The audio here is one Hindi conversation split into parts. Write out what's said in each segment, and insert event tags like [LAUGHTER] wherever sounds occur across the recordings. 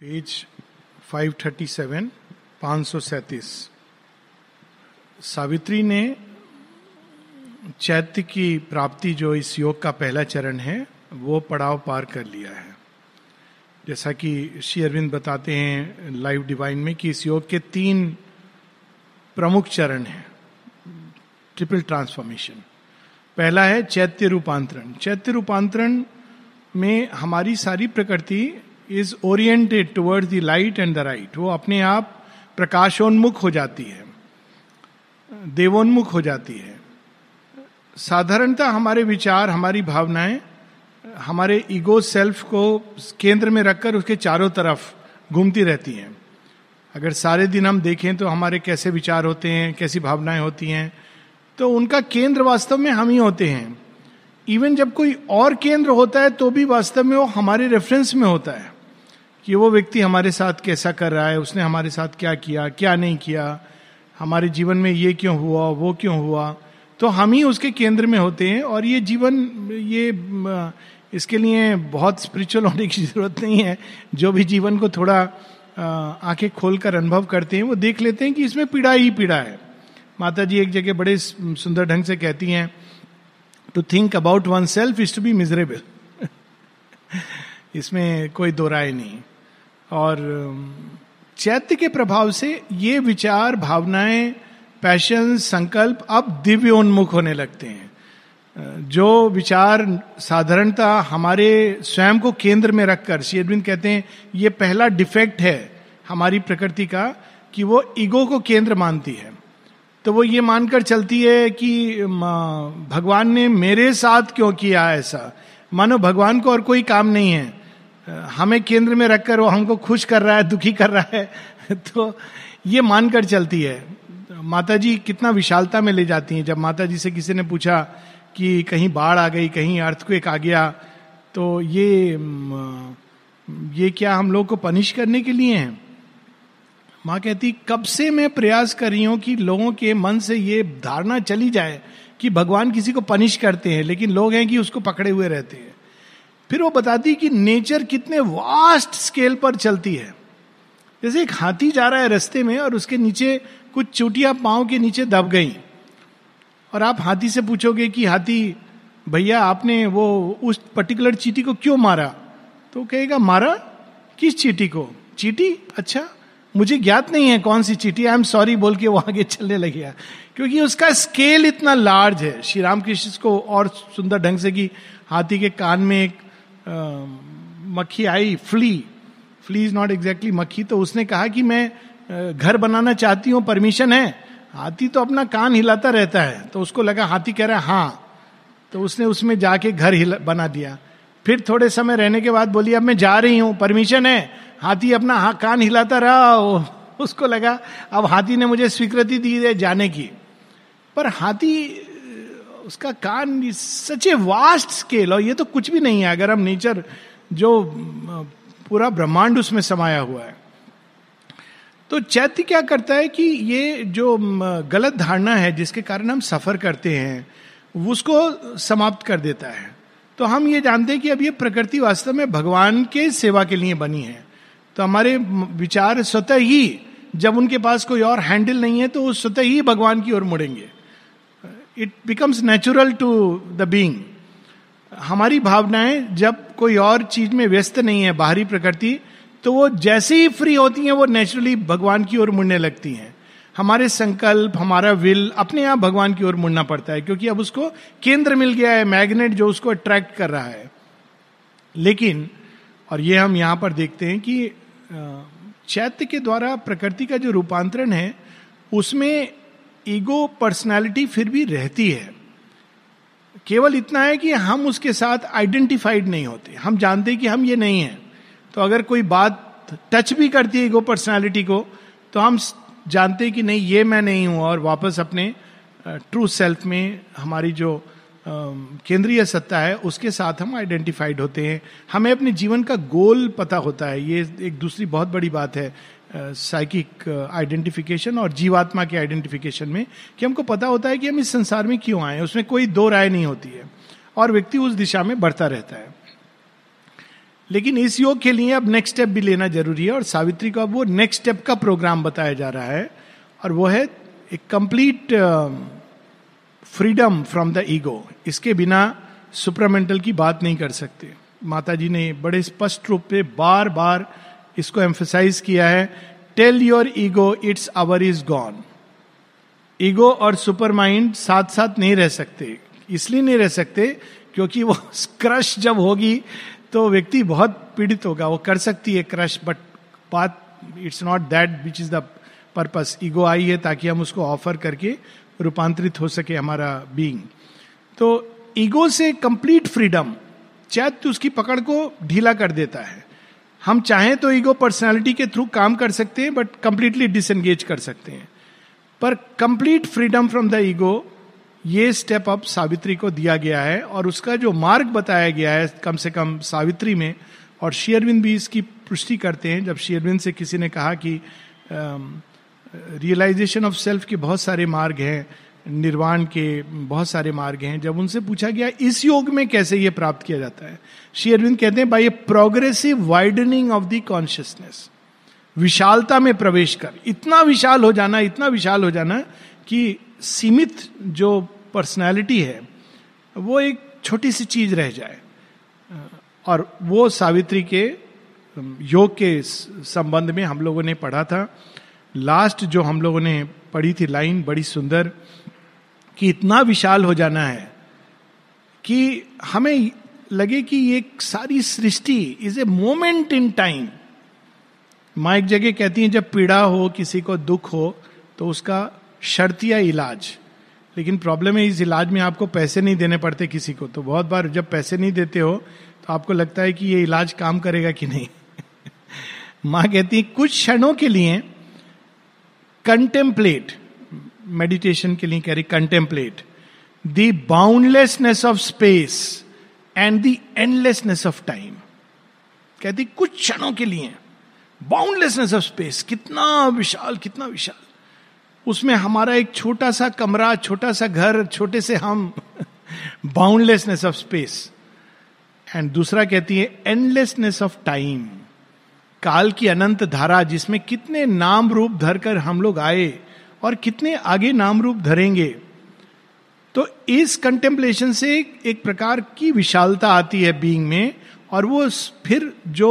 पेज 537 537 सावित्री ने चैत्य की प्राप्ति जो इस योग का पहला चरण है, वो पड़ाव पार कर लिया है। जैसा कि श्री अरविंद बताते हैं लाइव डिवाइन में कि इस योग के तीन प्रमुख चरण हैं, ट्रिपल ट्रांसफॉर्मेशन। पहला है चैत्य रूपांतरण। चैत्य रूपांतरण में हमारी सारी प्रकृति is oriented towards the light and the right वो अपने आप प्रकाशोन्मुख हो जाती है। देवोन्मुख हो जाती है। साधारणतः हमारे विचार, हमारी भावनाएँ, हमारे ईगो सेल्फ को केंद्र में रखकर उसके चारों तरफ़ घूमती रहती हैं। अगर सारे दिन हम देखें तो हमारे कैसे विचार होते हैं, कैसी भावनाएँ होती हैं तो उनका केंद्र वास्तव में हम ही होते हैं। इवन जब कोई और केंद्र होता है तो भी वास्तव में वो हमारे रेफरेंस में होता है। कि वो व्यक्ति हमारे साथ कैसा कर रहा है, उसने हमारे साथ क्या किया, क्या नहीं किया, हमारे जीवन में ये क्यों हुआ, वो क्यों हुआ। तो हम ही उसके केंद्र में होते हैं और ये जीवन, ये इसके लिए बहुत स्पिरिचुअल [LAUGHS] होने की ज़रूरत नहीं है। जो भी जीवन को थोड़ा आँखें खोलकर अनुभव करते हैं, वो देख लेते हैं कि इसमें पीड़ा ही पीड़ा है। माता जी एक जगह बड़े सुंदर ढंग से कहती हैं to think about oneself is to be miserable इसमें कोई दो राय नहीं। और चैत्य के प्रभाव से ये विचार, भावनाएँ, पैशन, संकल्प अब दिव्योन्मुख होने लगते हैं। जो विचार साधारणता हमारे स्वयं को केंद्र में रखकर, श्री अरविंद कहते हैं, ये पहला डिफेक्ट है हमारी प्रकृति का कि वो ईगो को केंद्र मानती है। तो वो ये मानकर चलती है कि भगवान ने मेरे साथ क्यों किया ऐसा? मानो भगवान को और कोई काम नहीं है। हमें केंद्र में रखकर वो हमको खुश कर रहा है, दुखी कर रहा है तो ये मानकर चलती है। माता जी कितना विशालता में ले जाती हैं। जब माता जी से किसी ने पूछा कि कहीं बाढ़ आ गई, कहीं अर्थक्वेक आ गया तो ये ये क्या हम लोग को पनिश करने के लिए है? माँ कहती, कब से मैं प्रयास कर रही हूँ कि लोगों के मन से ये धारणा चली जाए कि भगवान किसी को पनिश करते हैं, लेकिन लोग हैं कि उसको पकड़े हुए रहते हैं। फिर वो बताती कि नेचर कितने वास्ट स्केल पर चलती है। जैसे एक हाथी जा रहा है रास्ते में और उसके नीचे कुछ चुटिया पाँव के नीचे दब गई। और आप हाथी से पूछोगे कि, हाथी, भैया, आपने वो, उस पर्टिकुलर चीटी को क्यों मारा? तो कहेगा, मारा? किस चीटी को? चीटी? अच्छा मुझे ज्ञात नहीं है कौन सी चीटी। आई एम सॉरी बोल के वो आगे चलने लगे। क्योंकि उसका स्केल इतना लार्ज है। श्री रामकृष्ण को और सुंदर ढंग से कि हाथी के कान में एक मक्खी आई flea flea is not exactly मक्खी. तो उसने कहा कि मैं घर बनाना चाहती हूँ परमिशन है। हाथी तो अपना कान हिलाता रहता है। तो उसको लगा हाथी कह रहा है हाँ। तो उसने उसमें जाके घर बना दिया। फिर थोड़े समय रहने के बाद बोली अब मैं जा रही हूँ परमिशन है। हाथी अपना हा, कान हिलाता रहा उसको लगा अब हाथी ने मुझे स्वीकृति दी है जाने की। पर हाथी उसका कान सच ए वास्ट स्केल और ये तो कुछ भी नहीं है, अगर हम नेचर जो पूरा ब्रह्मांड उसमें समाया हुआ है। तो चैत्य क्या करता है कि ये जो गलत धारणा है जिसके कारण हम सफ़र करते हैं, उसको समाप्त कर देता है। तो हम ये जानते हैं कि अब ये प्रकृति वास्तव में भगवान के सेवा के लिए बनी है। तो हमारे विचार स्वतः ही, जब उनके पास कोई और हैंडल नहीं है तो वो स्वतः ही भगवान की ओर मुड़ेंगे। It becomes natural to the being हमारी भावनाएँ जब कोई और चीज़ में व्यस्त नहीं है, बाहरी प्रकृति तो वो जैसे ही फ्री होती हैं, वो नेचुरली भगवान की ओर मुड़ने लगती हैं। हमारे संकल्प, हमारा विल अपने आप भगवान की ओर मुड़ना पड़ता है, क्योंकि अब उसको केंद्र मिल गया है मैग्नेट जो उसको अट्रैक्ट कर रहा है। लेकिन, और ये हम यहाँ पर देखते हैं कि चैत्य के द्वारा प्रकृति का जो रूपांतरण है, उसमें ईगो पर्सनालिटी फिर भी रहती है। केवल इतना है कि हम उसके साथ आइडेंटिफाइड नहीं होते। हम जानते कि हम ये नहीं है। तो अगर कोई बात टच भी करती है ईगो पर्सनालिटी को तो हम जानते कि नहीं, ये मैं नहीं हूँ और वापस अपने ट्रू सेल्फ में हमारी जो केंद्रीय सत्ता है, उसके साथ हम आइडेंटिफाइड होते हैं। हमें अपने जीवन का गोल पता होता है। ये एक दूसरी बहुत बड़ी बात है साइकिक आइडेंटिफिकेशन और जीवात्मा के आइडेंटिफिकेशन में कि हमको पता होता है कि हम इस संसार में क्यों आए उसमें कोई दो राय नहीं होती है और व्यक्ति उस दिशा में बढ़ता रहता है। लेकिन इस योग के लिए अब नेक्स्ट स्टेप भी लेना ज़रूरी है और सावित्री को अब वो नेक्स्ट स्टेप का प्रोग्राम बताया जा रहा है और वो है एक complete freedom from the ego इसके बिना सुपरामेंटल की बात नहीं कर सकते। माता जी ने बड़े स्पष्ट रूप से बार बार इसको एम्फोसाइज किया है tell your ego its hour is gone ego और सुपर माइंड साथ साथ नहीं रह सकते, इसलिए नहीं रह सकते क्योंकि वो [LAUGHS] क्रश जब होगी तो व्यक्ति बहुत पीड़ित होगा, वो कर सकती है क्रश बट बात it's not that which is the purpose ego आई है ताकि हम उसको ऑफ़र करके रूपांतरित हो सके हमारा बीइंग तो ईगो से कंप्लीट फ्रीडम चैत्य उसकी पकड़ को ढीला कर देता है। हम चाहें तो ईगो पर्सनालिटी के थ्रू काम कर सकते हैं बट कंप्लीटली डिसएंगेज कर सकते हैं। पर complete freedom from the ego ये स्टेप अप सावित्री को दिया गया है, और उसका जो मार्ग बताया गया है कम से कम सावित्री में, और शेयरविंद भी इसकी पुष्टि करते हैं, जब शेयरविंद से किसी ने कहा कि रियलाइजेशन ऑफ़ सेल्फ के बहुत सारे मार्ग हैं निर्वाण के बहुत सारे मार्ग हैं। जब उनसे पूछा गया, इस योग में कैसे ये प्राप्त किया जाता है? श्री अरविंद कहते हैं, by a progressive widening of the consciousness. विशालता में प्रवेश कर। इतना विशाल हो जाना, इतना विशाल हो जाना कि सीमित जो पर्सनैलिटी है, वो एक छोटी सी चीज़ रह जाए। और वो सावित्री के योग के संबंध में हम लोगों ने पढ़ा था। लास्ट जो हम लोगों ने पढ़ी थी लाइन, बड़ी सुंदर कि इतना विशाल हो जाना है कि हमें लगे कि ये सारी सृष्टि is a moment in time माँ एक जगह कहती है, जब पीड़ा हो, किसी को दुख हो तो उसका शर्तिया इलाज। लेकिन प्रॉब्लम है, इस इलाज में आपको पैसे नहीं देने पड़ते किसी को। तो बहुत बार जब पैसे नहीं देते हो तो आपको लगता है कि ये इलाज काम करेगा कि नहीं? [LAUGHS] माँ कहती है, कुछ क्षणों के लिए कंटेम्पलेट मेडिटेशन के लिए कह रही contemplate the boundlessness of space and the endlessness of time कहती कुछ क्षणों के लिए बाउंडलेसनेस ऑफ़ स्पेस कितना विशाल कितना विशाल। उसमें हमारा एक छोटा सा कमरा छोटा सा घर, छोटे से हम बाउंडलेसनेस ऑफ़ स्पेस एंड दूसरा कहती है एंडलेसनेस ऑफ़ टाइम काल की अनंत धारा जिसमें कितने नाम रूप धरकर हम लोग आए और कितने आगे नाम रूप धरेंगे। तो इस कंटेम्पलेशन से एक प्रकार की विशालता आती है बीइंग में, और वो फिर जो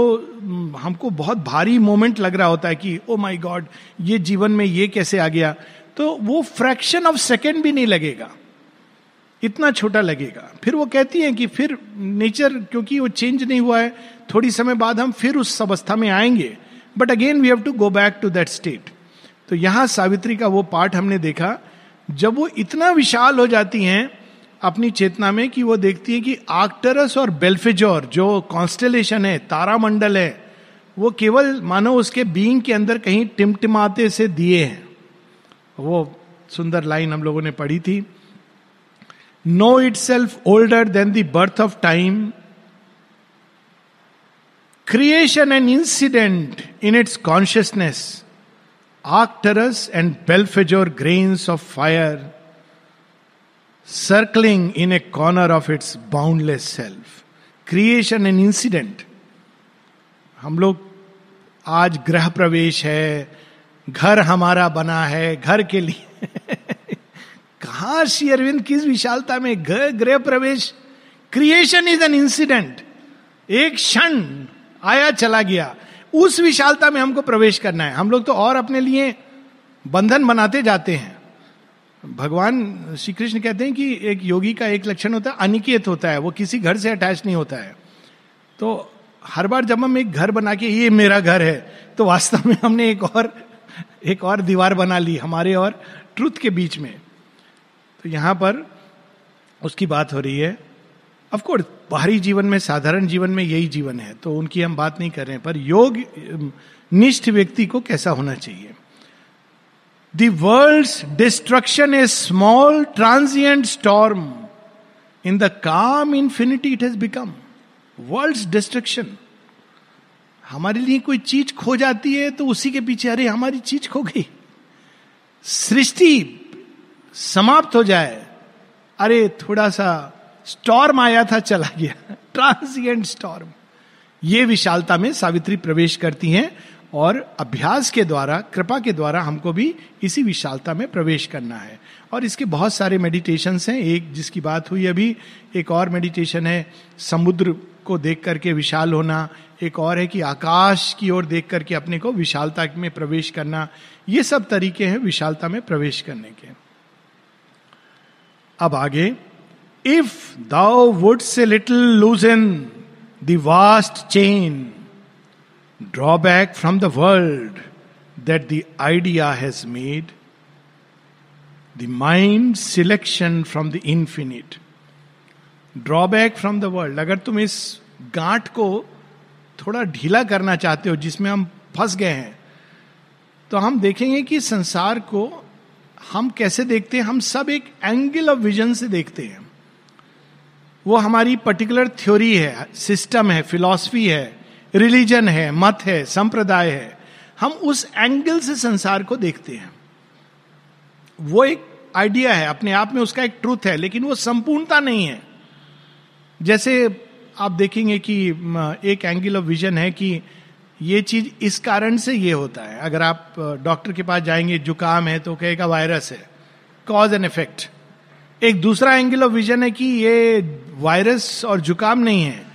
हमको बहुत भारी मोमेंट लग रहा होता है कि ओ माय गॉड ये जीवन में ये कैसे आ गया? तो वो फ्रैक्शन ऑफ़ सेकेंड भी नहीं लगेगा। इतना छोटा लगेगा। फिर वो कहती हैं कि फिर नेचर क्योंकि वो चेंज नहीं हुआ है, थोड़ी समय बाद हम फिर उस अवस्था में आएँगे। But again we have to go back to that state तो यहाँ सावित्री का वो पार्ट हमने देखा, जब वो इतना विशाल हो जाती हैं अपनी चेतना में कि वो देखती है कि आक्टरस और बेल्फेजोर, जो कॉन्स्टेलेशन है, तारामंडल है, वो केवल, मानो उसके बीइंग के अंदर कहीं टिमटिमाते से दिए हैं। वो सुंदर लाइन हम लोगों ने पढ़ी थी। Know itself older than the birth of time creation and incident in its consciousness Arcturus and Belphegor grains of fire circling in a corner of its boundless self creation and incident हम लोग आज ग्रह प्रवेश है, घर हमारा बना है, घर के लिए। [LAUGHS] कहा श्री अरविंद, किस विशालता में गृह प्रवेश? क्रिएशन इज़ एन इंसिडेंट एक क्षण आया, चला गया। उस विशालता में हमको प्रवेश करना है। हम लोग तो और अपने लिए बंधन बनाते जाते हैं। भगवान श्री कृष्ण कहते हैं कि एक योगी का एक लक्षण होता है, अनिकेत होता है। वो किसी घर से अटैच नहीं होता है। तो हर बार जब हम एक घर बना के, ये मेरा घर है तो वास्तव में हमने एक और एक और दीवार बना ली, हमारे और ट्रुथ के बीच में। तो यहाँ पर उसकी बात हो रही है। ऑफकोर्स बाहरी जीवन में, साधारण जीवन में यही जीवन है तो उनकी हम बात नहीं कर रहे हैं, पर योग निष्ठ व्यक्ति को कैसा होना चाहिए? World destruction a small transient storm in the calm infinity it has become world destruction हमारे लिए कोई चीज़ खो जाती है तो उसी के पीछे, अरे, हमारी चीज़ खो गई। सृष्टि समाप्त हो जाए। अरे, थोड़ा सा स्टॉर्म आया था, चला गया। Transient storm. ये विशालता में सावित्री प्रवेश करती हैं और अभ्यास के द्वारा, कृपा के द्वारा हमको भी इसी विशालता में प्रवेश करना है। और इसके बहुत सारे मेडिटेशन हैं। एक जिसकी बात हुई अभी, एक और मेडिटेशन है, समुद्र को देख करके विशाल होना। एक और है कि आकाश की ओर देख करके अपने को विशालता में प्रवेश करना। ये सब तरीके हैं विशालता में प्रवेश करने के। अब आगे if thou would say little lose in thou'st chain drawback from the world that the idea has made the mind selection from the infinite drawback from the world अगर तुम इस गांठ को थोड़ा ढीला करना चाहते हो, जिसमें हम फंस गए हैं तो हम देखेंगे कि संसार को हम कैसे देखते हैं? हम सब एक एंगल ऑफ़ विजन से देखते हैं। वो हमारी पर्टिकुलर थ्योरी है सिस्टम है फिलॉसफी है रिलीजन है, मत है, संप्रदाय है। हम उस एंगल से संसार को देखते हैं। वो एक आइडिया है, अपने आप में उसका एक ट्रूथ है, लेकिन वो संपूर्णता नहीं है। जैसे आप देखेंगे कि एक एंगल ऑफ़ विजन है कि ये चीज़ इस कारण से ये होता है। अगर आप डॉक्टर के पास जाएँगे, जुकाम है तो कहेगा वायरस है। कॉज एंड इफ़ेक्ट एक दूसरा एंगल ऑफ़ विजन है कि ये वायरस और जुकाम नहीं है,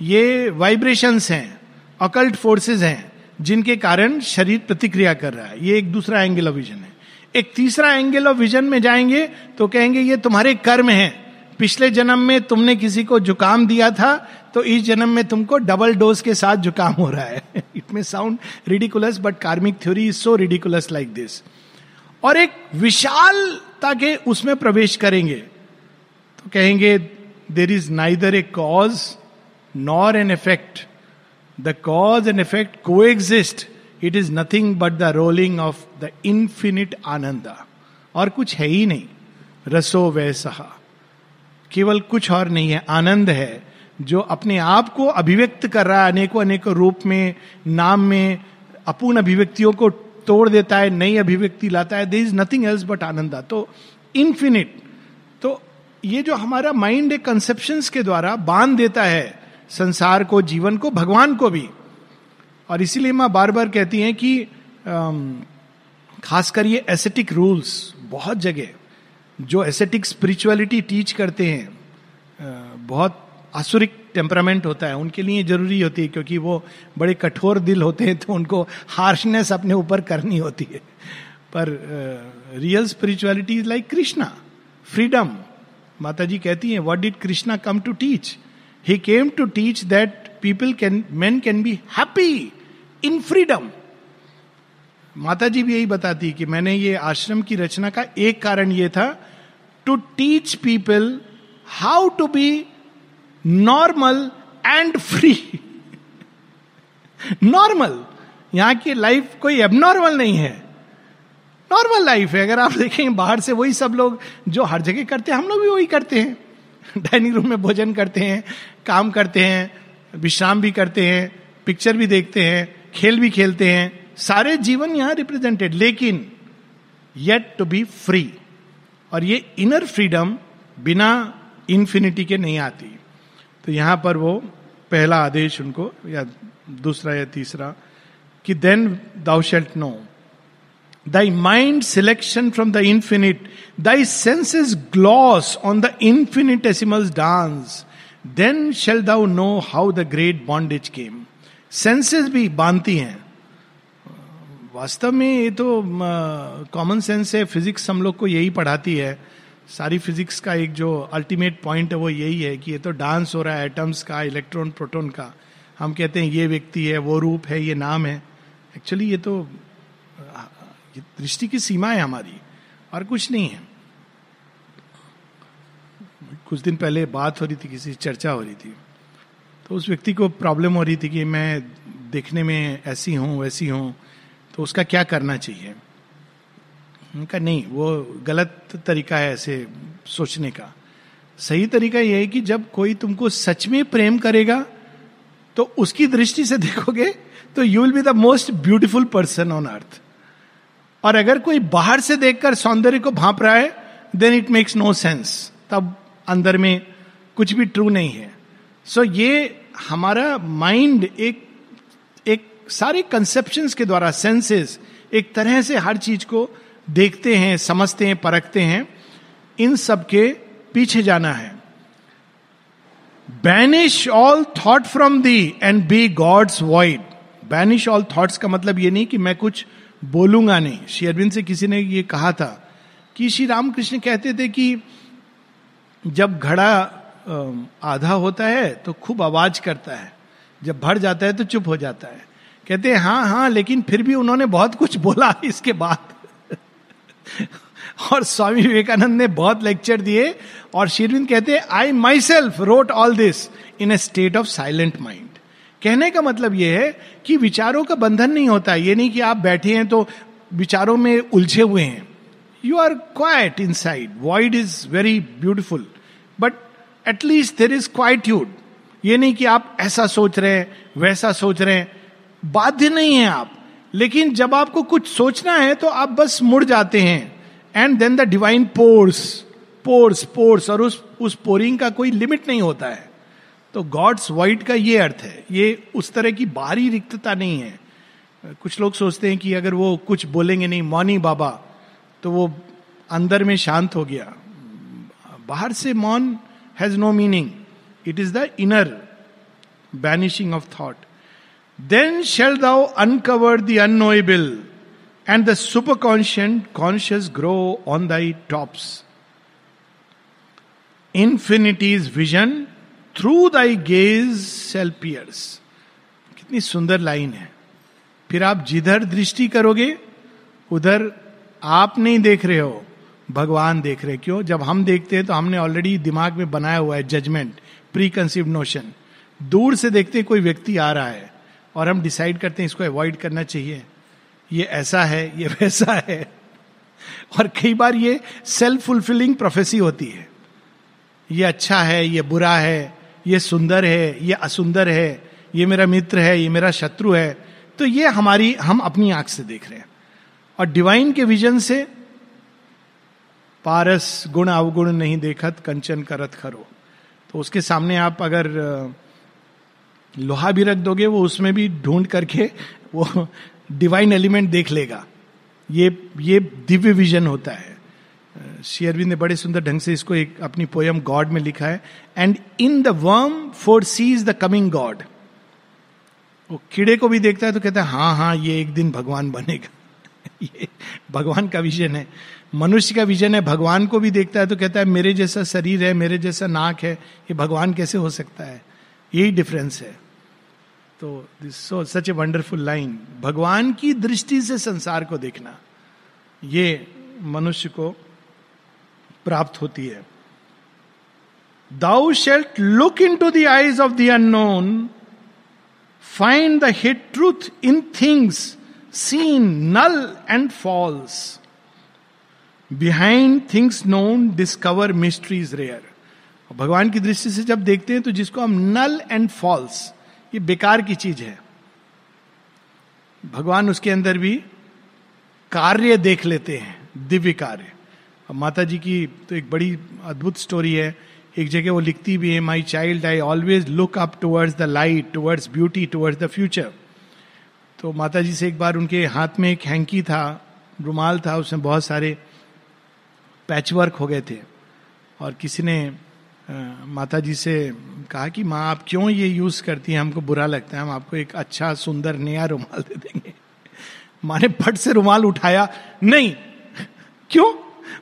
ये वाइब्रेशंस हैं अकल्ट फोर्सेस हैं, जिनके कारण शरीर प्रतिक्रिया कर रहा है। ये एक दूसरा एंगल ऑफ़ विजन है। एक तीसरा एंगल ऑफ़ विजन में जाएँगे तो कहेंगे, ये तुम्हारे कर्म हैं। पिछले जन्म में तुमने किसी को जुकाम दिया था तो इस जन्म में तुमको डबल डोज के साथ जुकाम हो रहा है। It may sound ridiculous but karmic theory is so ridiculous like this और एक विशालता के उसमें प्रवेश करेंगे। तो कहेंगे there is neither a cause nor an effect the cause and effect coexist it is nothing but the rolling of the infinite ananda और कुछ है ही नहीं। रसो वैसा। केवल कुछ और नहीं है। आनंद है, जो अपने आप को अभिव्यक्त कर रहा है अनेकों अनेकों रूप में, नाम में, अपूर्ण अभिव्यक्तियों को तोड़ देता है, नई अभिव्यक्ति लाता है there is nothing else but ananda तो इन्फिनिट तो ये जो हमारा माइंड एक कंसेप्शन के द्वारा बाँध देता है संसार को, जीवन को, भगवान को भी। और इसीलिए माँ बार बार कहती हैं कि खासकर ये एसेटिक रूल्स बहुत जगह, जो एसेटिक स्पिरिचुअलिटी टीच करते हैं बहुत आसुरिक टेम्परामेंट होता है, उनके लिए ज़रूरी होती है, क्योंकि वो बड़े कठोर दिल होते हैं तो उनको हार्शनेस अपने ऊपर करनी होती है। पर real spirituality is like Krishna freedom Mata ji कहती हैं what did Krishna come to teach he came to teach that people can man can be happy in freedom Mata ji भी यही बताती कि मैंने ये आश्रम की रचना का एक कारण ये था to teach people how to be normal and free normal यहाँ की लाइफ कोई एबनॉर्मल नहीं है. नॉर्मल लाइफ है. अगर आप देखें, बाहर से वही सब लोग जो हर जगह करते हैं, हम लोग भी वही करते हैं. डाइनिंग रूम में भोजन करते हैं, काम करते हैं, विश्राम भी करते हैं पिक्चर भी देखते हैं, खेल भी खेलते हैं. सारे जीवन यहाँ रिप्रेजेंटेड लेकिन येट टू बी फ्री और ये इनर फ्रीडम बिना इंफिनिटी के नहीं आती. तो यहाँ पर वो पहला आदेश उनको, या दूसरा या तीसरा, कि then thou shalt know thy mind selection from the infinite thy senses gloss on the infinitesimal dance then shall thou know how the great bondage came senses भी बांधती हैं। वास्तव में ये तो कॉमन सेंस है फिजिक्स हम लोग को यही पढ़ाती है। सारी फिजिक्स का एक जो अल्टीमेट पॉइंट है वो यही है कि ये तो डांस हो रहा है एटम्स का इलेक्ट्रॉन प्रोटोन का। हम कहते हैं ये व्यक्ति है, वो रूप है, ये नाम है। एक्चुअली ये तो दृष्टि की सीमा है हमारी, और कुछ नहीं है। कुछ दिन पहले बात हो रही थी, किसी चर्चा हो रही थी। तो उस व्यक्ति को प्रॉब्लम हो रही थी कि मैं देखने में ऐसी हूँ, वैसी हूँ तो उसका क्या करना चाहिए? उनका, नहीं, वो गलत तरीका है ऐसे सोचने का। सही तरीका यह है कि जब कोई तुमको सच में प्रेम करेगा तो उसकी दृष्टि से देखोगे तो you will be the most beautiful person on earth और अगर कोई बाहर से देखकर सौंदर्य को भाप रहा है then it makes no sense तब अंदर में कुछ भी ट्रू नहीं है। सो so ये हमारा माइंड एक एक सारे कंसेप्शंस के द्वारा सेंसेस एक तरह से हर चीज़ को देखते हैं, समझते हैं, परखते हैं, इन सब के पीछे जाना है। Banish all thought from thee and be God's void banish all thoughts का मतलब ये नहीं कि मैं कुछ बोलूँगा नहीं। श्री अरविंद से किसी ने ये कहा था कि श्री रामकृष्ण कहते थे कि जब घड़ा आधा होता है तो खूब आवाज़ करता है। जब भर जाता है तो चुप हो जाता है। कहते हैं हाँ हाँ लेकिन फिर भी उन्होंने बहुत कुछ बोला इसके बाद। [LAUGHS] और स्वामी विवेकानंद ने बहुत लेक्चर दिए और शेरविंद कहते हैं I myself wrote all this in a state of silent mind कहने का मतलब यह है कि विचारों का बंधन नहीं होता। ये नहीं कि आप बैठे हैं तो विचारों में उलझे हुए हैं। You are quiet inside void is very beautiful but at least there is quietude ये नहीं कि आप ऐसा सोच रहे हैं, वैसा सोच रहे हैं। बाध्य नहीं है आप। लेकिन जब आपको कुछ सोचना है तो आप बस मुड़ जाते हैं। And then the divine pours pours pours और उस उस पोरिंग का कोई लिमिट नहीं होता है। तो गॉड्स वाइट का ये अर्थ है। ये उस तरह की बाहरी रिक्तता नहीं है। कुछ लोग सोचते हैं कि अगर वो कुछ बोलेंगे नहीं मौनी बाबा तो वो अंदर में शांत हो गया। बाहर से मौन has no meaning it is the inner banishing of thought then shall thou uncover the unknowable and the superconscient conscious grow on thy tops infinity's vision through thy gaze sail कितनी सुंदर लाइन है। फिर आप जिधर दृष्टि करोगे, उधर आप नहीं देख रहे हो, भगवान देख रहे क्यों? जब हम देखते हैं तो हमने ऑलरेडी दिमाग में बनाया हुआ है जजमेंट प्री कंसीव नोशन दूर से देखते कोई व्यक्ति आ रहा है। और हम डिसाइड करते हैं इसको अवॉइड करना चाहिए। ये ऐसा है, ये वैसा है। और कई बार ये सेल्फ फुलफिलिंग प्रोफेसी होती है। ये अच्छा है, ये बुरा है, ये सुंदर है, ये असुंदर है, ये मेरा मित्र है, ये मेरा शत्रु है। तो ये हमारी, हम अपनी आँख से देख रहे हैं। और डिवाइन के विजन से पारस गुण अवगुण नहीं देखत, कंचन करत खरो। तो उसके सामने आप अगर लोहा भी रख दोगे, वो उसमें भी ढूंढ करके वो डिवाइन एलिमेंट देख लेगा। ये ये दिव्य विजन होता है। शेयरविंद ने बड़े सुंदर ढंग से इसको एक अपनी पोयम गॉड में लिखा है। And in the worm foresees the coming God वो कीड़े को भी देखता है तो कहता है हाँ हाँ ये एक दिन भगवान बनेगा। [LAUGHS] ये भगवान का विजन है। मनुष्य का विजन है, भगवान को भी देखता है तो कहता है, मेरे जैसा शरीर है, मेरे जैसा नाक है, ये भगवान कैसे हो सकता है? यही डिफरेंस है। तो this so such a wonderful line भगवान की दृष्टि से संसार को देखना, ये मनुष्य को प्राप्त होती है। Thou shalt look into the eyes of the unknown find the hid truth in things seen null and false behind things known discover mysteries rare भगवान की दृष्टि से जब देखते हैं तो जिसको हम नल एंड फॉल्स ये बेकार की चीज़ है। भगवान उसके अंदर भी कार्य देख लेते हैं, दिव्य कार्य। अब माता जी की तो एक बड़ी अद्भुत स्टोरी है। एक जगह वो लिखती भी है my child I always look up towards the light towards beauty towards the future तो माता जी से एक बार उनके हाथ में एक हैंकी था, रुमाल था, उसमें बहुत सारे पैचवर्क हो गए थे। और किसी ने माता जी से कहा कि माँ, आप क्यों ये यूज़ करती हैं? हमको बुरा लगता है, हम आपको एक अच्छा सुंदर, नया रुमाल दे देंगे। माँ ने फट से रुमाल उठाया, नहीं। क्यों?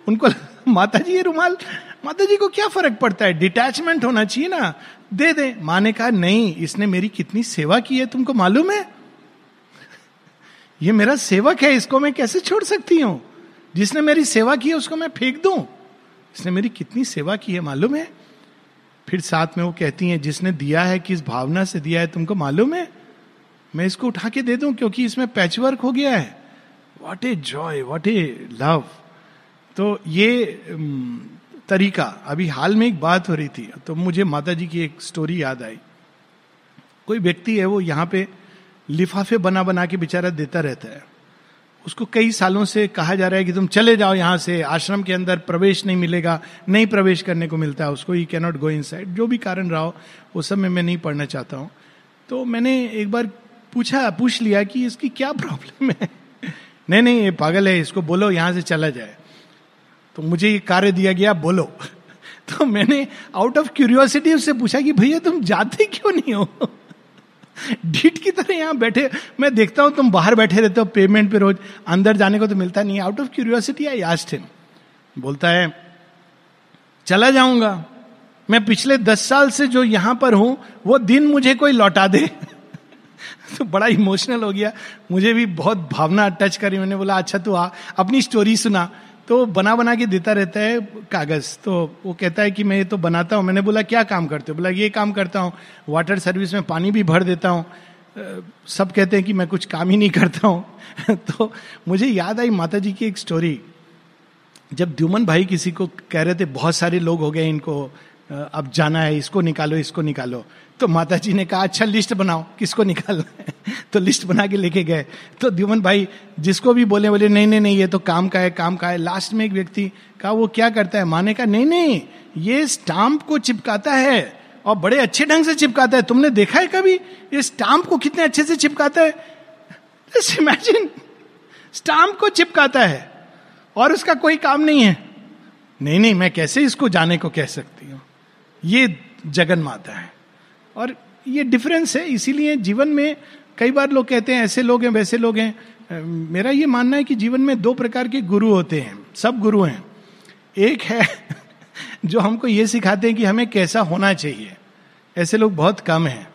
उनको माता जी ये रुमाल माता जी को क्या फ़र्क पड़ता है? डिटैचमेंट होना चाहिए ना। दे दे। माँ ने कहा, नहीं, इसने मेरी कितनी सेवा की है, तुमको मालूम है? ये मेरा सेवक है, इसको मैं कैसे छोड़ सकती हूँ? जिसने मेरी सेवा की है, उसको मैं फेंक दू? इसने मेरी कितनी सेवा की है, मालूम है? फिर साथ में वो कहती हैं, जिसने दिया है किस भावना से दिया है, तुमको मालूम है? मैं इसको उठा के दे दूँ, क्योंकि इसमें पैचवर्क हो गया है. What a joy what a love तो ये तरीका, अभी हाल में एक बात हो रही थी तो मुझे माता जी की एक स्टोरी याद आई। कोई व्यक्ति है, वो यहाँ पे लिफाफे बना बना के बेचारा देता रहता है। उसको कई सालों से कहा जा रहा है कि तुम चले जाओ यहाँ से, आश्रम के अंदर प्रवेश नहीं मिलेगा, नहीं प्रवेश करने को मिलता है उसको ही कैनॉट गो इन जो भी कारण रहा हो, वो सब में, मैं नहीं पढ़ना चाहता हूँ। तो मैंने एक बार पूछा, पूछ लिया कि इसकी क्या प्रॉब्लम है? [LAUGHS] नहीं नहीं, ये पागल है, इसको बोलो, यहाँ से चला जाए। तो मुझे ये कार्य दिया गया, बोलो। [LAUGHS] तो मैंने आउट ऑफ़ क्यूरियोसिटी उससे पूछा कि भैया तुम जाते क्यों नहीं हो? डीट की तरह यहाँ बैठे, मैं देखता हूँ तुम बाहर बैठे रहते हो पेमेंट पे रोज, अंदर जाने को तो मिलता नहीं out of curiosity I asked him बोलता है, चला जाऊँगा। मैं पिछले दस साल से जो यहाँ पर हूँ, वो दिन मुझे कोई लौटा दे। [LAUGHS] तो बड़ा इमोशनल हो गया। मुझे भी बहुत भावना टच करी। मैंने बोला अच्छा तू आ, अपनी स्टोरी सुना। तो बना बना के देता रहता है कागज़। तो वो कहता है कि मैं ये तो बनाता हूँ। मैंने बोला, क्या काम करते हो? बोला, ये काम करता हूँ। वाटर सर्विस में पानी भी भर देता हूँ। सब कहते हैं कि मैं कुछ काम ही नहीं करता हूँ। [LAUGHS] तो मुझे याद आई माता जी की एक स्टोरी जब द्युमन भाई किसी को कह रहे थे, बहुत सारे लोग हो गए इनको अब जाना है, इसको निकालो इसको निकालो। तो माता जी ने कहा अच्छा लिस्ट बनाओ, किसको निकालना है? [LAUGHS] तो लिस्ट बना के लेके गए। तो द्युमन भाई, जिसको भी बोले बोले, नहीं नहीं नहीं, ये तो काम का है, काम का है। लास्ट में एक व्यक्ति कहा, वो क्या करता है? माने का नहीं नहीं, ये स्टाम्प को चिपकाता है और बड़े अच्छे ढंग से चिपकाता है। तुमने देखा है कभी? ये स्टाम्प को कितने अच्छे से चिपकाता है? [LAUGHS] इमेजिन स्टाम्प को चिपकाता है और उसका कोई काम नहीं है। नहीं नहीं, मैं कैसे इसको जाने को कह सकती हूँ? ये जगन माता है। और ये डिफरेंस है, इसीलिए जीवन में कई बार लोग कहते हैं, ऐसे लोग हैं, वैसे लोग हैं। मेरा ये मानना है कि जीवन में दो प्रकार के गुरु होते हैं, सब गुरु हैं। एक है [LAUGHS] जो हमको ये सिखाते हैं कि हमें कैसा होना चाहिए। ऐसे लोग बहुत कम हैं।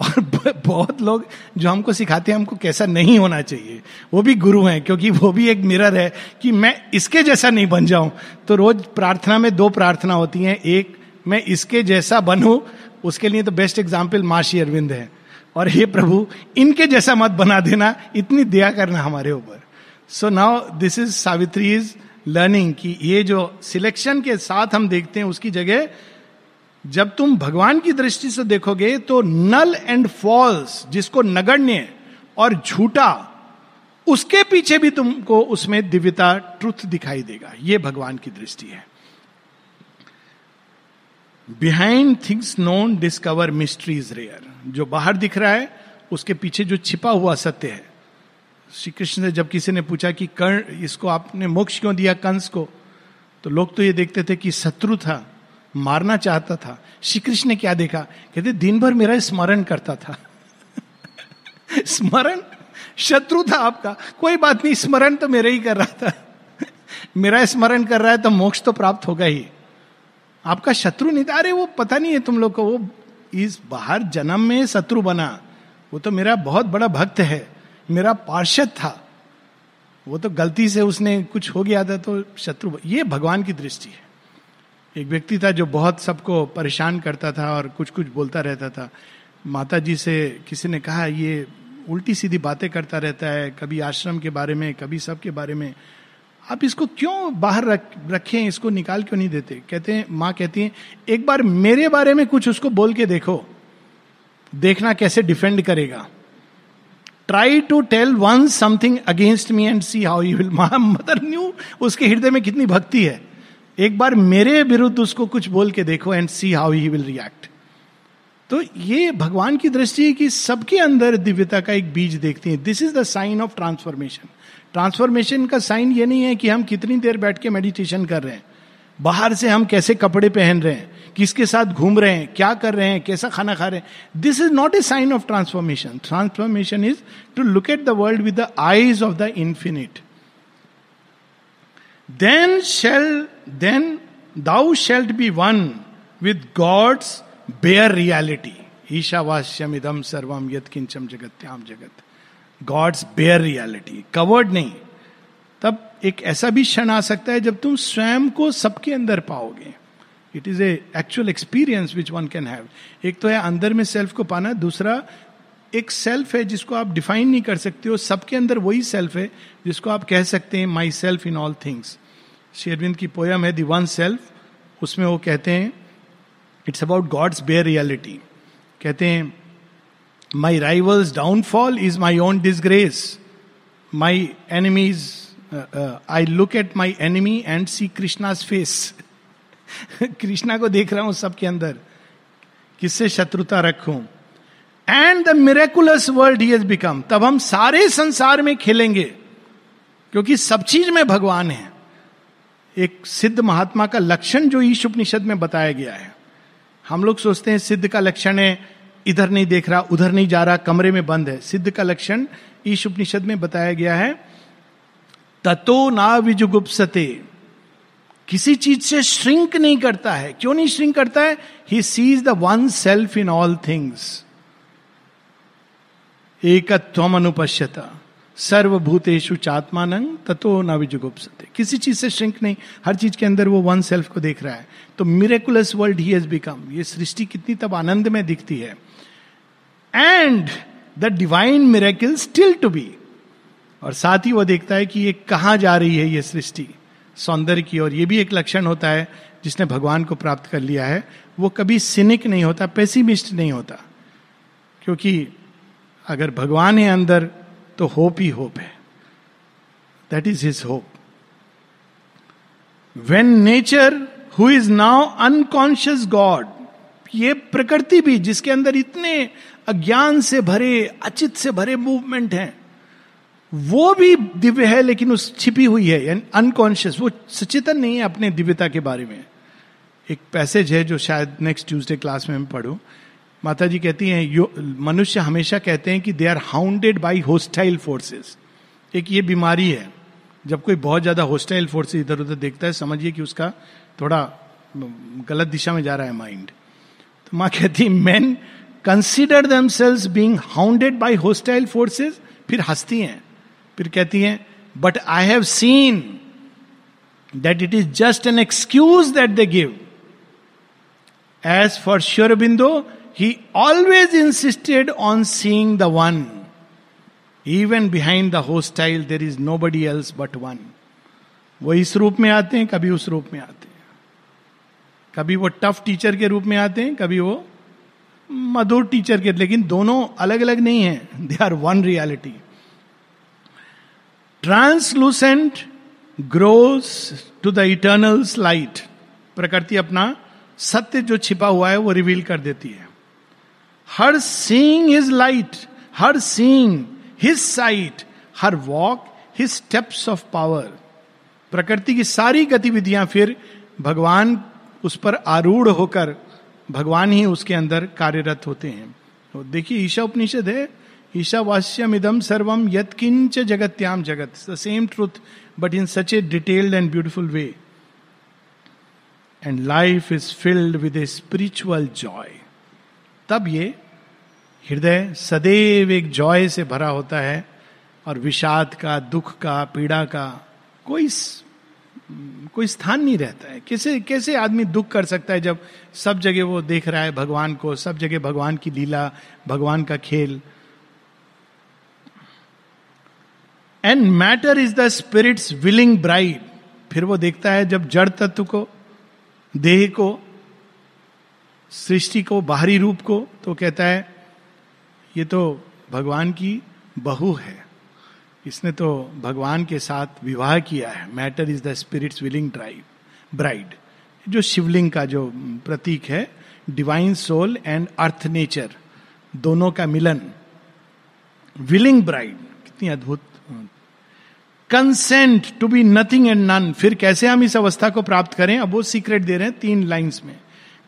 और [LAUGHS] बहुत लोग जो हमको सिखाते हैं, हमको कैसा नहीं होना चाहिए, वो भी गुरु हैं, क्योंकि वो भी एक मिरर है कि मैं इसके जैसा नहीं बन जाऊँ। तो रोज प्रार्थना में दो प्रार्थना होती हैं, एक, मैं इसके जैसा बनूं उसके लिए तो बेस्ट एग्ज़ाम्पल माशी अरविंद है। और हे प्रभु, इनके जैसा मत बना देना, इतनी दया करना हमारे ऊपर। So now this is Savitri is learning कि ये जो सिलेक्शन के साथ हम देखते हैं, उसकी जगह जब तुम भगवान की दृष्टि से देखोगे तो नल एंड फॉल्स जिसको नगण्य और झूठा, उसके पीछे भी तुमको उसमें दिव्यता ट्रुथ दिखाई देगा। ये भगवान की दृष्टि है। Behind things known discover mysteries rare जो बाहर दिख रहा है, उसके पीछे जो छिपा हुआ सत्य है। श्री कृष्ण से जब किसी ने पूछा कि कर्ण, इसको आपने मोक्ष क्यों दिया कंस को? तो लोग तो ये देखते थे कि शत्रु था, मारना चाहता था। श्री कृष्ण ने क्या देखा? कहते दिन भर मेरा स्मरण करता था। [LAUGHS] स्मरण? शत्रु था आपका। कोई बात नहीं, स्मरण तो मेरे ही कर रहा था। [LAUGHS] मेरा स्मरण कर रहा है तो मोक्ष तो प्राप्त होगा ही। आपका शत्रु नहीं था। अरे, वो पता नहीं है तुम लोग को, वो इस बाहर जन्म में शत्रु बना। वो तो मेरा बहुत बड़ा भक्त है, मेरा पार्षद था। वो तो गलती से उसने कुछ हो गया था तो शत्रु ये भगवान की दृष्टि है। एक व्यक्ति था जो बहुत सबको परेशान करता था और कुछ कुछ बोलता रहता था। माता जी से किसी ने कहा, ये उल्टी सीधी बातें करता रहता है, कभी आश्रम के बारे में, कभी सब के बारे में। आप इसको क्यों बाहर रख, रखें, इसको निकाल क्यों नहीं देते? कहते हैं, माँ कहती है, एक बार मेरे बारे में कुछ उसको बोल के देखो। देखना कैसे डिफेंड करेगा। Try to tell one something against me and see how you will mother new, उसके हृदय में कितनी भक्ति है। एक बार मेरे विरुद्ध उसको कुछ बोल के देखो and see how he will react तो ये भगवान की दृष्टि है कि सबके अंदर दिव्यता का एक बीज देखते हैं। This is the sign of transformation transformation का साइन ये नहीं है कि हम कितनी देर बैठ के मेडिटेशन कर रहे हैं। बाहर से हम कैसे कपड़े पहन रहे हैं, किसके साथ घूम रहे हैं, क्या कर रहे हैं, कैसा खाना खा रहे हैं। This is not a sign of transformation transformation is to look at the world with the eyes of the infinite then shall then thou shalt be one with God's bare reality ईशावास्यम इदम सर्वम यद किंचम जगत्याम जगत गॉड्स बेयर रियालिटी कवर्ड नहीं. तब एक ऐसा भी क्षण आ सकता है जब तुम स्वयं को सबके अंदर पाओगे। It is a actual experience which one can have एक तो है अंदर में सेल्फ को पाना, दूसरा एक सेल्फ है जिसको आप डिफाइन नहीं कर सकते हो, सबके अंदर वही सेल्फ है जिसको आप कह सकते हैं my self in all things Sri Aurobindo की पोयम है दी वन सेल्फ उसमें वो कहते हैं it's about God's bare reality कहते हैं my rival's downfall is my own disgrace my enemies I look at my enemy and see Krishna's face Krishna को देख रहा हूँ सबके अंदर। किससे शत्रुता रखूँ? And the miraculous world he become तब हम सारे संसार में खेलेंगे, क्योंकि सब चीज़ में भगवान है। एक सिद्ध महात्मा का लक्षण जो ईश उपनिषद में बताया गया है। हम लोग सोचते हैं सिद्ध का लक्षण है इधर नहीं देख रहा, उधर नहीं जा रहा, कमरे में बंद है। सिद्ध का लक्षण ईश उपनिषद में बताया गया है। ततो ना विजुगुप्सते। किसी चीज़ से श्रिंक नहीं करता है। क्यों नहीं श्रिंक करता है? He sees the one self in all things एकत्वम अनुपश्यता सर्वभूतेषु चात्मानंग ततो न विजुगुप्सते किसी चीज़ से श्रिंक नहीं, हर चीज़ के अंदर वो वन सेल्फ को देख रहा है। तो miraculous world he has become ये सृष्टि कितनी तब आनंद में दिखती है। And the divine miracle still to be और साथ ही वो देखता है कि ये कहाँ जा रही है ये सृष्टि। सौंदर्य की और ये भी एक लक्षण होता है, जिसने भगवान को प्राप्त कर लिया है। वो कभी सिनिक नहीं होता पेसिमिस्ट नहीं होता। क्योंकि अगर भगवान है अंदर तो होप ही होप है। That is his hope when nature who is now unconscious God ये प्रकृति भी जिसके अंदर इतने अज्ञान से भरे, अचित से भरे मूवमेंट हैं, वो भी दिव्य है लेकिन उस छिपी हुई है अनकॉन्शियस वो सचेतन नहीं है अपने दिव्यता के बारे में। एक पैसेज है जो शायद नेक्स्ट ट्यूसडे क्लास में मैं पढ़ू। माता जी कहती हैं मनुष्य हमेशा कहते हैं कि they are hounded by hostile forces एक ये बीमारी है, जब कोई बहुत ज़्यादा होस्टाइल फोर्सेस इधर उधर देखता है, समझिए कि उसका थोड़ा गलत दिशा में जा रहा है माइंड तो माँ कहती men consider themselves being hounded by hostile forces फिर हंसती हैं, फिर कहती हैं but I have seen that it is just an excuse that they give as for Sri Aurobindo he always insisted on seeing the one even behind the hostile there is nobody else but one वो इस रूप में आते हैं, कभी उस रूप में आते हैं। कभी वो टफ टीचर के रूप में आते हैं, कभी वो मधुर टीचर के, लेकिन दोनों अलग अलग नहीं है। They are one reality translucent grows to the eternal light प्रकृति अपना सत्य जो छिपा हुआ है, वो रिवील कर देती है। Her seeing is light her seeing his sight her walk his steps of power प्रकृति की सारी गतिविधियाँ फिर भगवान उस पर आरूढ़ होकर भगवान ही उसके अंदर कार्यरत होते हैं। तो देखिए ईशा उपनिषद है ईशावास्यम इदम सर्वम यत्किंच जगत्याम जगत। The same truth but in such a detailed and beautiful way and life is filled with a spiritual joy तब ये हृदय सदैव एक जॉय से भरा होता है और विषाद का, दुख का, पीड़ा का कोई कोई स्थान नहीं रहता है। कैसे कैसे आदमी दुख कर सकता है जब सब जगह वो देख रहा है भगवान को, सब जगह भगवान की लीला, भगवान का खेल? And matter is the spirit's willing bride फिर वो देखता है जब जड़ तत्व को, देह को सृष्टि को, बाहरी रूप को तो कहता है, ये तो भगवान की बहू है। इसने तो भगवान के साथ विवाह किया है। Matter is the spirit's willing drive, bride. जो शिवलिंग का जो प्रतीक है, divine soul and earth nature, दोनों का मिलन। विलिंग ब्राइड, कितनी अद्भुत। Consent to be nothing and none, फिर कैसे हम इस अवस्था को प्राप्त करें? अब वो सीक्रेट दे रहे हैं तीन लाइंस में।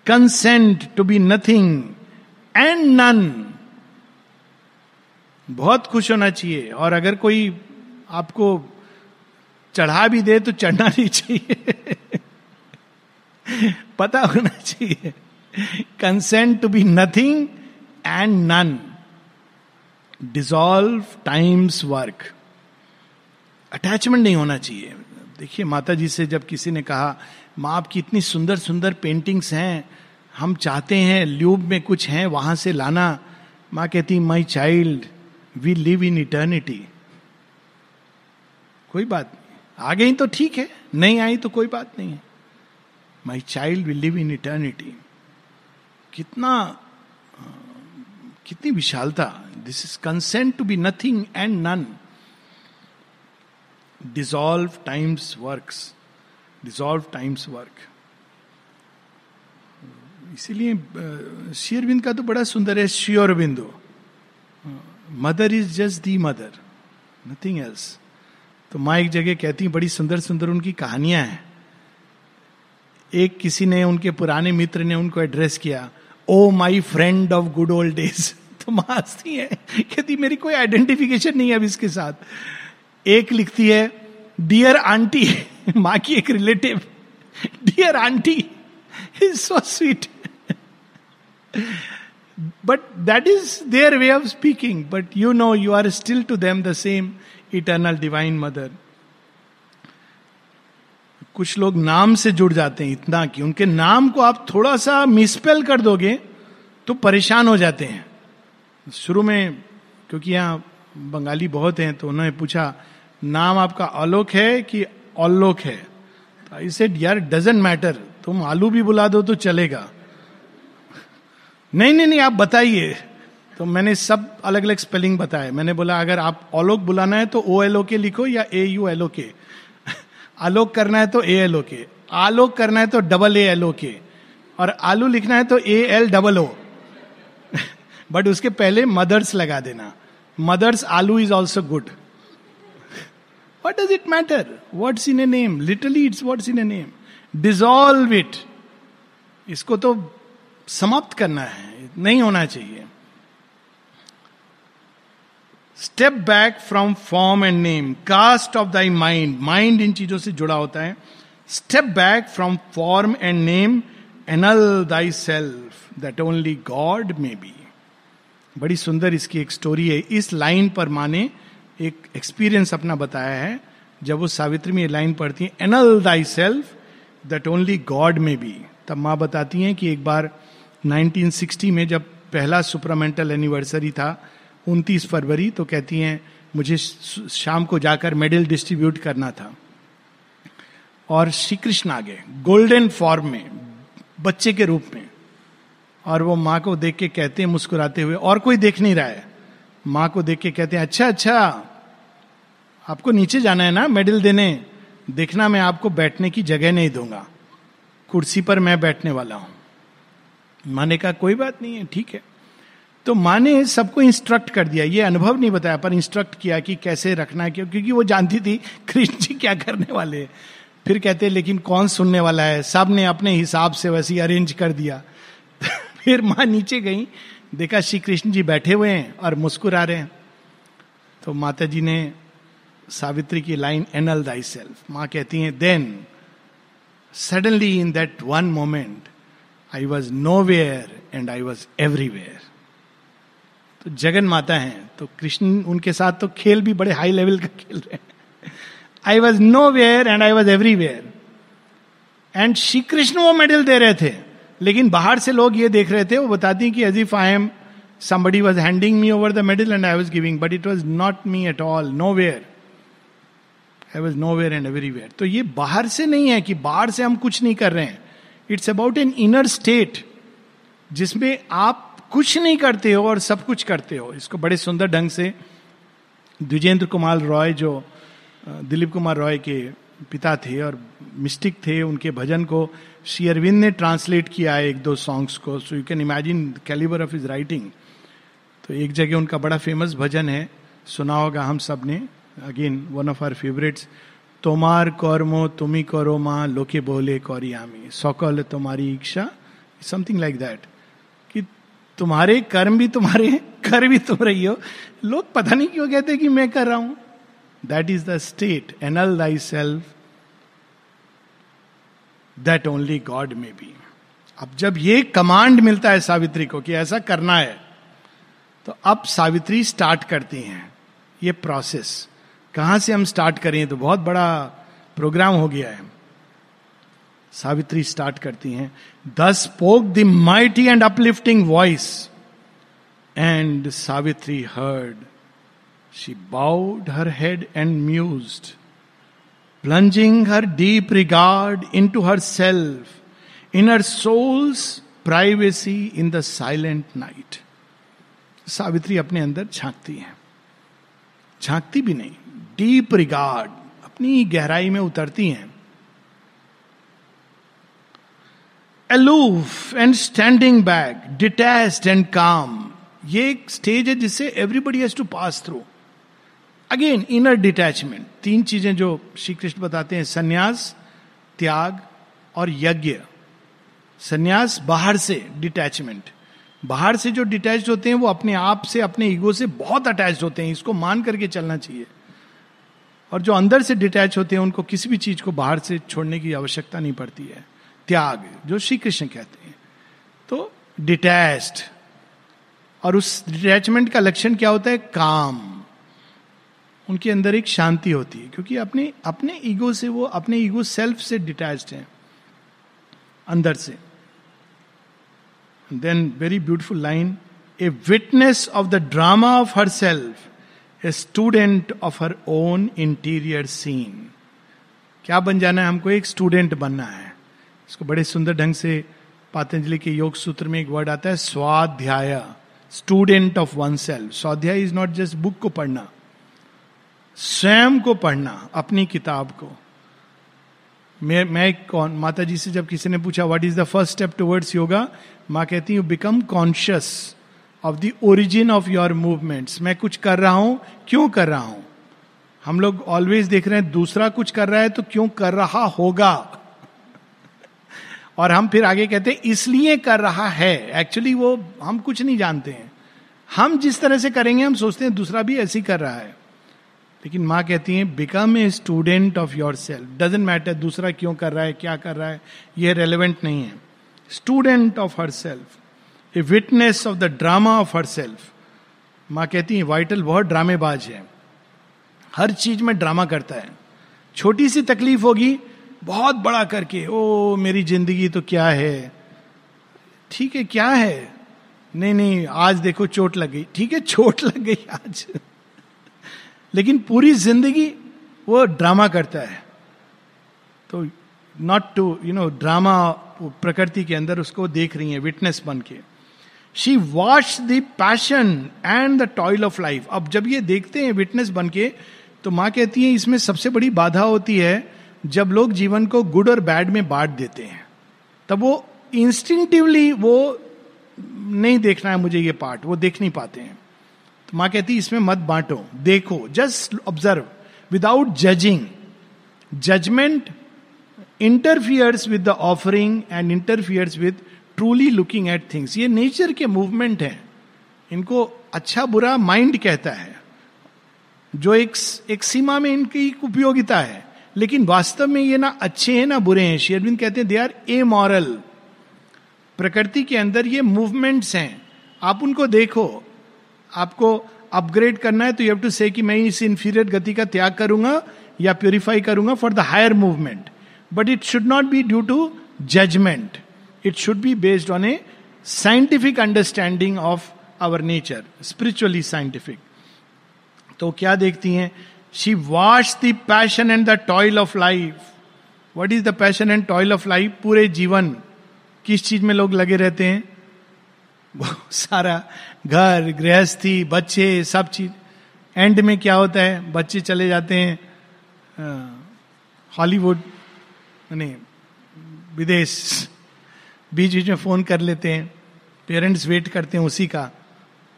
Consent to be nothing and none बहुत खुश होना चाहिए। और अगर कोई आपको चढ़ा भी दे तो चढ़ना नहीं चाहिए। पता होना चाहिए। Consent to be nothing and none dissolve time's work attachment नहीं होना चाहिए। देखिए माता जी से जब किसी ने कहा माँ, आपकी इतनी सुंदर सुंदर पेंटिंग्स हैं। हम चाहते हैं ल्यूब में कुछ हैं, वहाँ से लाना। माँ कहती my child we live in eternity कोई बात नहीं। आ गई तो ठीक है, नहीं आई तो कोई बात नहीं है। My child will live in eternity कितना, कितनी विशालता। This is consent to be nothing and none dissolve time's works dissolve time's work इसीलिए शेयरबिंद का तो बड़ा सुंदर है Sri Aurobindo mother is just the mother, nothing else. तो माँ एक जगह कहती बड़ी सुंदर सुंदर उनकी कहानियाँ हैं। एक किसी ने, उनके पुराने मित्र ने उनको एड्रेस किया, O my friend of good old days. तो माँ हंसती है, कहती, मेरी कोई आइडेंटिफिकेशन नहीं है अब इसके साथ। एक लिखती है डियर आंटी माँ की एक relative dear aunty is so sweet but that is their way of speaking but you know you are still to them the same eternal divine mother कुछ लोग नाम से जुड़ जाते हैं इतना कि उनके नाम को आप थोड़ा सा मिसपेल कर दोगे तो परेशान हो जाते हैं। शुरू में, क्योंकि यहाँ बंगाली बहुत हैं तो उन्होंने पूछा नाम आपका आलोक है कि औलोक है? तो आई सेड यार डजेंट मैटर तुम आलू भी बुला दो तो चलेगा. नहीं नहीं नहीं, आप बताइए. तो मैंने सब अलग अलग स्पेलिंग बताए। मैंने बोला, अगर आप ओलोक बुलाना है तो ओ एल ओ के लिखो या ए यू एल ओ के आलोक करना है तो ए एल ओ के आलोक करना है तो डबल ए एल ओ के और आलू लिखना है तो A L double O but उसके पहले मदर्स लगा देना। Mother's aloo is also good what does it matter what's in a name literally it's what's in a name dissolve it इसको तो समाप्त करना है। नहीं होना चाहिए। Step back from form and name cast off thy mind mind इन चीज़ों से जुड़ा होता है। Step back from form and name annul thy self that only God may be बड़ी सुंदर इसकी एक स्टोरी है। इस लाइन पर माने एक एक्सपीरियंस अपना बताया है, जब वो सावित्री में लाइन पढ़ती है annul thy self that only God may be तब माँ बताती हैं कि एक बार 1960 में जब पहला सुपरामेंटल एनिवर्सरी था 29 फरवरी तो कहती हैं, मुझे शाम को जाकर मेडल डिस्ट्रीब्यूट करना था। और श्री कृष्ण आ गए गोल्डन फॉर्म में, बच्चे के रूप में। और वो माँ को देख के कहते हैं, मुस्कुराते हुए, और कोई देख नहीं रहा है? माँ को देख के कहते हैं अच्छा अच्छा आपको नीचे जाना है ना, मेडल देने? देखना मैं आपको बैठने की जगह नहीं दूँगा। कुर्सी पर मैं बैठने वाला हूँ। माँ ने कहा, कोई बात नहीं है, ठीक है। तो माँ ने सबको इंस्ट्रक्ट कर दिया। ये अनुभव नहीं बताया, पर इंस्ट्रक्ट किया कि कैसे रखना है, क्योंकि वो जानती थी [LAUGHS] कृष्ण जी क्या करने वाले फिर कहते, लेकिन कौन सुनने वाला है? सबने अपने हिसाब से वैसे अरेंज कर दिया। [LAUGHS] फिर माँ नीचे गई। देखा श्री कृष्ण जी बैठे हुए हैं और मुस्कुरा रहे हैं। तो माता जी ने सावित्री की लाइन एनल दाई सेल्फ माँ कहती हैं then suddenly in that one moment I was nowhere and I was everywhere तो जगन माता हैं तो कृष्ण उनके साथ तो खेल भी बड़े हाई लेवल का खेल रहे हैं। I was nowhere and I was everywhere and Shri Krishna वो मेडल दे रहे थे। लेकिन बाहर से लोग ये देख रहे थे वो बताती कि as if I am somebody was handing me over the medal and I was giving, but it was not me at all, nowhere. I was nowhere and everywhere. तो ये बाहर से नहीं है कि बाहर से हम कुछ नहीं कर रहे हैं it's about an inner state जिसमें आप कुछ नहीं करते हो और सब कुछ करते हो इसको बड़े सुंदर ढंग से द्विजेंद्र कुमार रॉय जो दिलीप कुमार रॉय के पिता थे और मिस्टिक थे, उनके भजन को श्री अरविंद ने ट्रांसलेट किया है एक दो सॉन्ग्स को so you can imagine calibre of his writing तो एक जगह उनका बड़ा फ़ेमस भजन है, सुना होगा हम सबने again one of our favourites तोमार कौरमो तुम्ही करो माँ, लोके बोले कौरियामी, सकल तुम्हारी इच्छा समथिंग लाइक दैट कि तुम्हारे कर्म भी तुम्हारे, कर भी तुम रही हो। लोग पता नहीं क्यों कहते कि मैं कर रहा हूँ। That is the state annul thy self that only God may be अब जब ये कमांड मिलता है सावित्री को कि ऐसा करना है तो अब सावित्री स्टार्ट करती हैं ये प्रोसेस कहाँ से हम स्टार्ट करें? तो बहुत बड़ा प्रोग्राम हो गया है। सावित्री स्टार्ट करती हैं। Thus spoke the mighty and uplifting voice and Savitri heard she bowed her head and muse deep regard into her self in her soul's privacy in the silent night Savitri अपने अंदर झांकती है। झांकती भी नहीं डीप रिगार्ड अपनी गहराई में उतरती हैं। Aloof and standing back detached and calm ये एक स्टेज है जिससे everybody has to pass through again inner detachment तीन चीज़ें जो श्री कृष्ण बताते हैं, संन्यास, त्याग और यज्ञ। संन्यास बाहर से डिटैचमेंट बाहर से जो डिटैच होते हैं, वो अपने आप से, अपने ईगो से बहुत अटैच होते हैं। इसको मान करके चलना चाहिए। और जो अंदर से डिटैच होते हैं, उनको किसी भी चीज़ को बाहर से छोड़ने की आवश्यकता नहीं पड़ती है। त्याग, जो श्री कृष्ण कहते हैं। तो डिटैच्ड और उस डिटैचमेंट का लक्षण क्या होता है? काम। उनके अंदर एक शांति होती है, क्योंकि अपने अपने ईगो से वो, अपने ईगो सेल्फ से डिटैच्ड हैं, अंदर से। Then very beautiful line a witness of the drama of her self a student of her own interior scene क्या बन जाना है हमको? एक स्टूडेंट बनना है। इसको बड़े सुंदर ढंग से पातंजलि के योग सूत्र में एक वर्ड आता है, स्वाध्याय. स्टूडेंट ऑफ़ वन सेल्फ स्वाध्याय इज़ नॉट जस्ट बुक को पढ़ना। स्वयं को पढ़ना, अपनी किताब को। मैं मैं कौन माता जी से जब किसी ने पूछा what is the first step towards yoga माँ कहती you become conscious of the origin of your movements मैं कुछ कर रहा हूँ, क्यों कर रहा हूँ? हम लोग ऑलवेज देख रहे हैं, दूसरा कुछ कर रहा है तो क्यों कर रहा होगा? और हम फिर आगे कहते हैं, इसलिए कर रहा है। एक्चुअली वो हम कुछ नहीं जानते हैं। हम जिस तरह से करेंगे, हम सोचते हैं, दूसरा भी ऐसे ही कर रहा है। लेकिन माँ कहती है become a student of your self doesn't matter दूसरा क्यों कर रहा है, क्या कर रहा है, ये रेलिवेंट नहीं है। Student of her self a witness of the drama of her self माँ कहती है वाइटल बहुत ड्रामेबाज है। हर चीज़ में ड्रामा करता है। छोटी सी तकलीफ़ होगी, बहुत बड़ा करके, ओ, मेरी ज़िंदगी तो क्या है? ठीक है, क्या है? नहीं नहीं, आज देखो चोट लग गई। ठीक है, चोट लग गई आज। लेकिन पूरी ज़िंदगी वो ड्रामा करता है। तो not to you know drama प्रकृति के अंदर उसको देख रही है विटनेस बन के। She watch the passion and the toil of life अब जब ये देखते हैं विटनेस बन के तो माँ कहती है, इसमें सबसे बड़ी बाधा होती है जब लोग जीवन को गुड और बैड में बांट देते हैं। तब वो इंस्टिंक्टिवली वो नहीं देखना है मुझे ये पार्ट वो देख नहीं पाते हैं। माँ कहती, इसमें मत बांटो। देखो just observe without judging judgement interferes with the offering and interferes with truly looking at things ये नेचर के मूवमेंट है। इनको अच्छा बुरा माइंड कहता है। जो एक एक सीमा में इनकी उपयोगिता है। लेकिन वास्तव में ये ना अच्छे हैं ना बुरे हैं। शेरविंद कहते हैं दे आर ए मॉरल प्रकृति के अंदर ये मूवमेंट्स हैं। आप उनको देखो। आपको अपग्रेड करना है तो यू हैव टू से कि मैं इस इंफीरियर गति का त्याग करूँगा या प्योरीफाई करूँगा for the higher movement but it should not be due to judgement it should be based on a scientific understanding of our nature spiritually scientific तो क्या देखती हैं? She watch the passion and the toil of life what is the passion and toil of life पूरे जीवन. किस चीज़ में लोग लगे रहते हैं? बहुत [LAUGHS] सारा घर, गृहस्थी, बच्चे, सब चीज़। एंड में क्या होता है? बच्चे चले जाते हैं हॉलीवुड नहीं विदेश। बीच बीच में फ़ोन कर लेते हैं। पेरेंट्स वेट करते हैं उसी का।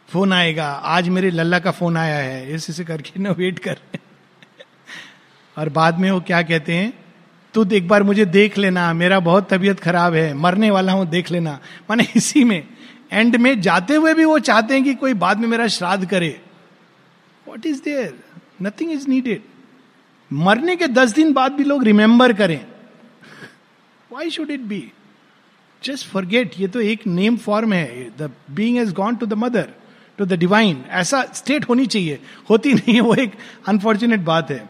फ़ोन आएगा। आज मेरे लल्ला का फ़ोन आया है। ऐसे ऐसे करके ना वेट कर और बाद में वो क्या कहते हैं? तू एक बार मुझे देख लेना। मेरा बहुत तबीयत खराब है। मरने वाला हूँ, देख लेना। माने इसी में। एंड में जाते हुए भी वो चाहते हैं कि कोई बाद में मेरा श्राद्ध करे। What is there nothing is needed मरने के दस दिन बाद भी लोग रिमेंबर करें। Why should it be just forget ये तो एक नेम फॉर्म है। The being has gone to the mother to the divine ऐसा स्टेट होनी चाहिए। होती नहीं है, वो एक अनफॉर्चुनेट बात है।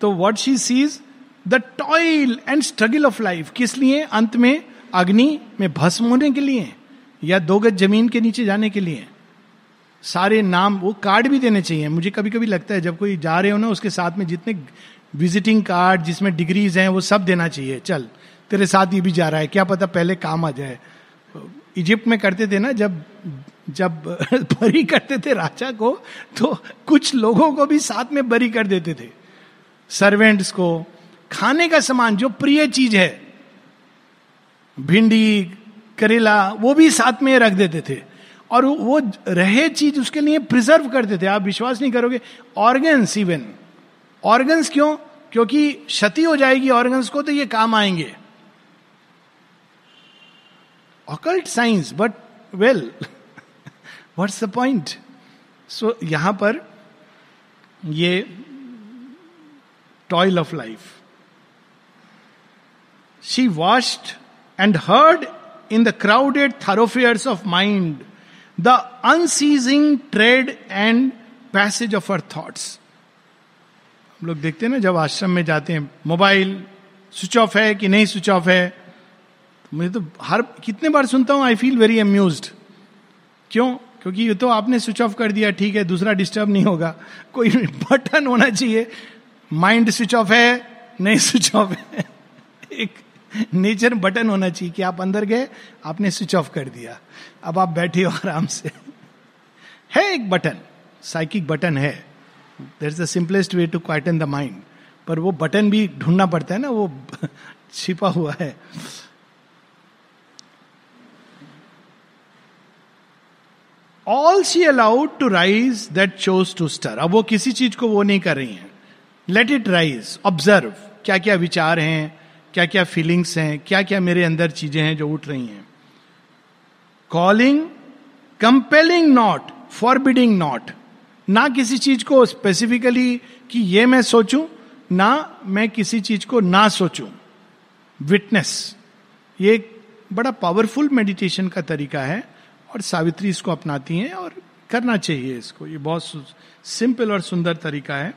तो what she sees the toil and struggle of life किस लिए? अंत में, अग्नि में भस्म होने के लिए। या दो गज ज़मीन के नीचे जाने के लिए। सारे नाम वो कार्ड भी देने चाहिए। मुझे कभी कभी लगता है जब कोई जा रहे हो ना, उसके साथ में जितने विजिटिंग कार्ड जिसमें डिग्रीज हैं, वो सब देना चाहिए। चल, तेरे साथ ये भी जा रहा है। क्या पता पहले काम आ जाए। इजिप्ट में करते थे ना, जब जब [LAUGHS] बरी करते थे राजा को तो कुछ लोगों को भी साथ में बरी कर देते थे। सर्वेंट्स को। खाने का सामान, जो प्रिय चीज़ है। भिंडी करेला, वो भी साथ में रख देते थे। और वो रहे चीज़ उसके लिए प्रिजर्व करते थे। आप विश्वास नहीं करोगे ऑर्गन्स इवन ऑर्गन्स क्यों? क्योंकि क्षति हो जाएगी ऑर्गन्स को तो ये काम आएँगे। Occult science but well what's the point so यहाँ पर ये toil of life she watched and heard in the crowded thoroughfares of mind the unceasing tread and passage of her thoughts हम लोग देखते हैं ना, जब आश्रम में जाते हैं मोबाइल स्विच ऑफ़ है कि नहीं स्विच ऑफ़ है? तो मुझे तो हर, कितने बार सुनता हूँ आई फील वेरी अम्यूज क्यों? क्योंकि ये तो आपने स्विच ऑफ़ कर दिया, ठीक है, दूसरा डिस्टर्ब नहीं होगा। कोई बटन होना चाहिए। माइंड स्विच ऑफ़ है, नहीं स्विच ऑफ़ है। [LAUGHS] एक नेचर बटन होना चाहिए कि आप अंदर गए, आपने स्विच ऑफ़ कर दिया। अब आप बैठे हो आराम से। है एक बटन, साइकिक बटन है। There is the simplest way to quieten the mind पर वो बटन भी ढूंढना पड़ता है ना, वो [LAUGHS] छिपा हुआ है। All she allowed to rise that chose to stir अब वो किसी चीज़ को वो नहीं कर रही है। लेट इट राइज ऑब्ज़र्व क्या क्या विचार हैं? क्या क्या फीलिंग्स हैं क्या क्या मेरे अंदर चीज़ें हैं जो उठ रही हैं। Calling compelling not forbidding not ना किसी चीज़ को स्पेसिफिकली कि ये मैं सोचूं, ना मैं किसी चीज़ को ना सोचूं। विटनेस ये एक बड़ा पावरफुल मेडिटेशन का तरीका है और सावित्री इसको अपनाती हैं और करना चाहिए इसको। ये बहुत सिंपल और सुंदर तरीका है।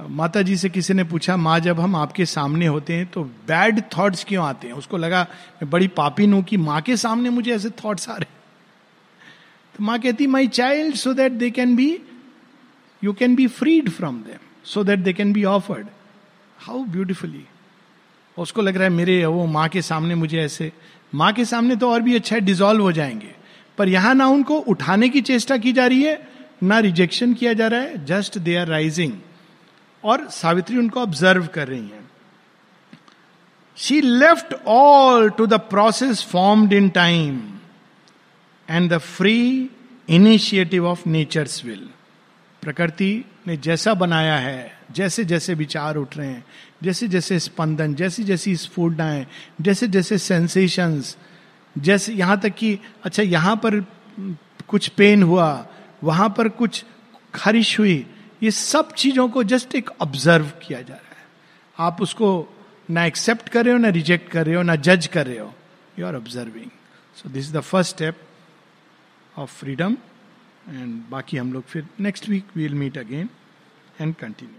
माता जी से किसी ने पूछा, माँ, जब हम आपके सामने होते हैं तो बैड थॉट्स क्यों आते हैं? उसको लगा, मैं बड़ी पापिन हूँ कि माँ के सामने मुझे ऐसे थॉट्स आ रहे तो माँ कहती my child so that they can be you can be freed from them so that they can be offered how beautifully उसको लग रहा है, मेरे, वो माँ के सामने मुझे ऐसे, माँ के सामने तो और भी अच्छा है डिजोल्व हो जाएँगे। पर यहाँ ना उनको उठाने की चेष्टा की जा रही है, ना रिजेक्शन किया जा रहा है जस्ट दे आर राइजिंग और सावित्री उनको ऑब्ज़र्व कर रही हैं। She left all to the process formed in time and the free initiative of nature's will प्रकृति ने जैसा बनाया है जैसे जैसे विचार उठ रहे हैं जैसे जैसे स्पंदन जैसी जैसी स्फूर्णाएँ जैसे जैसे सेंसेशंस जैसे यहाँ तक कि अच्छा यहाँ पर कुछ पेन हुआ, वहाँ पर कुछ खारिश हुई ये सब चीज़ों को जस्ट एक ऑब्ज़र्व किया जा रहा है। आप उसको ना एक्सेप्ट कर रहे हो, ना रिजेक्ट कर रहे हो, ना जज कर रहे हो। You are observing so this is the first step of freedom and बाकी हम लोग फिर next week will meet again and continue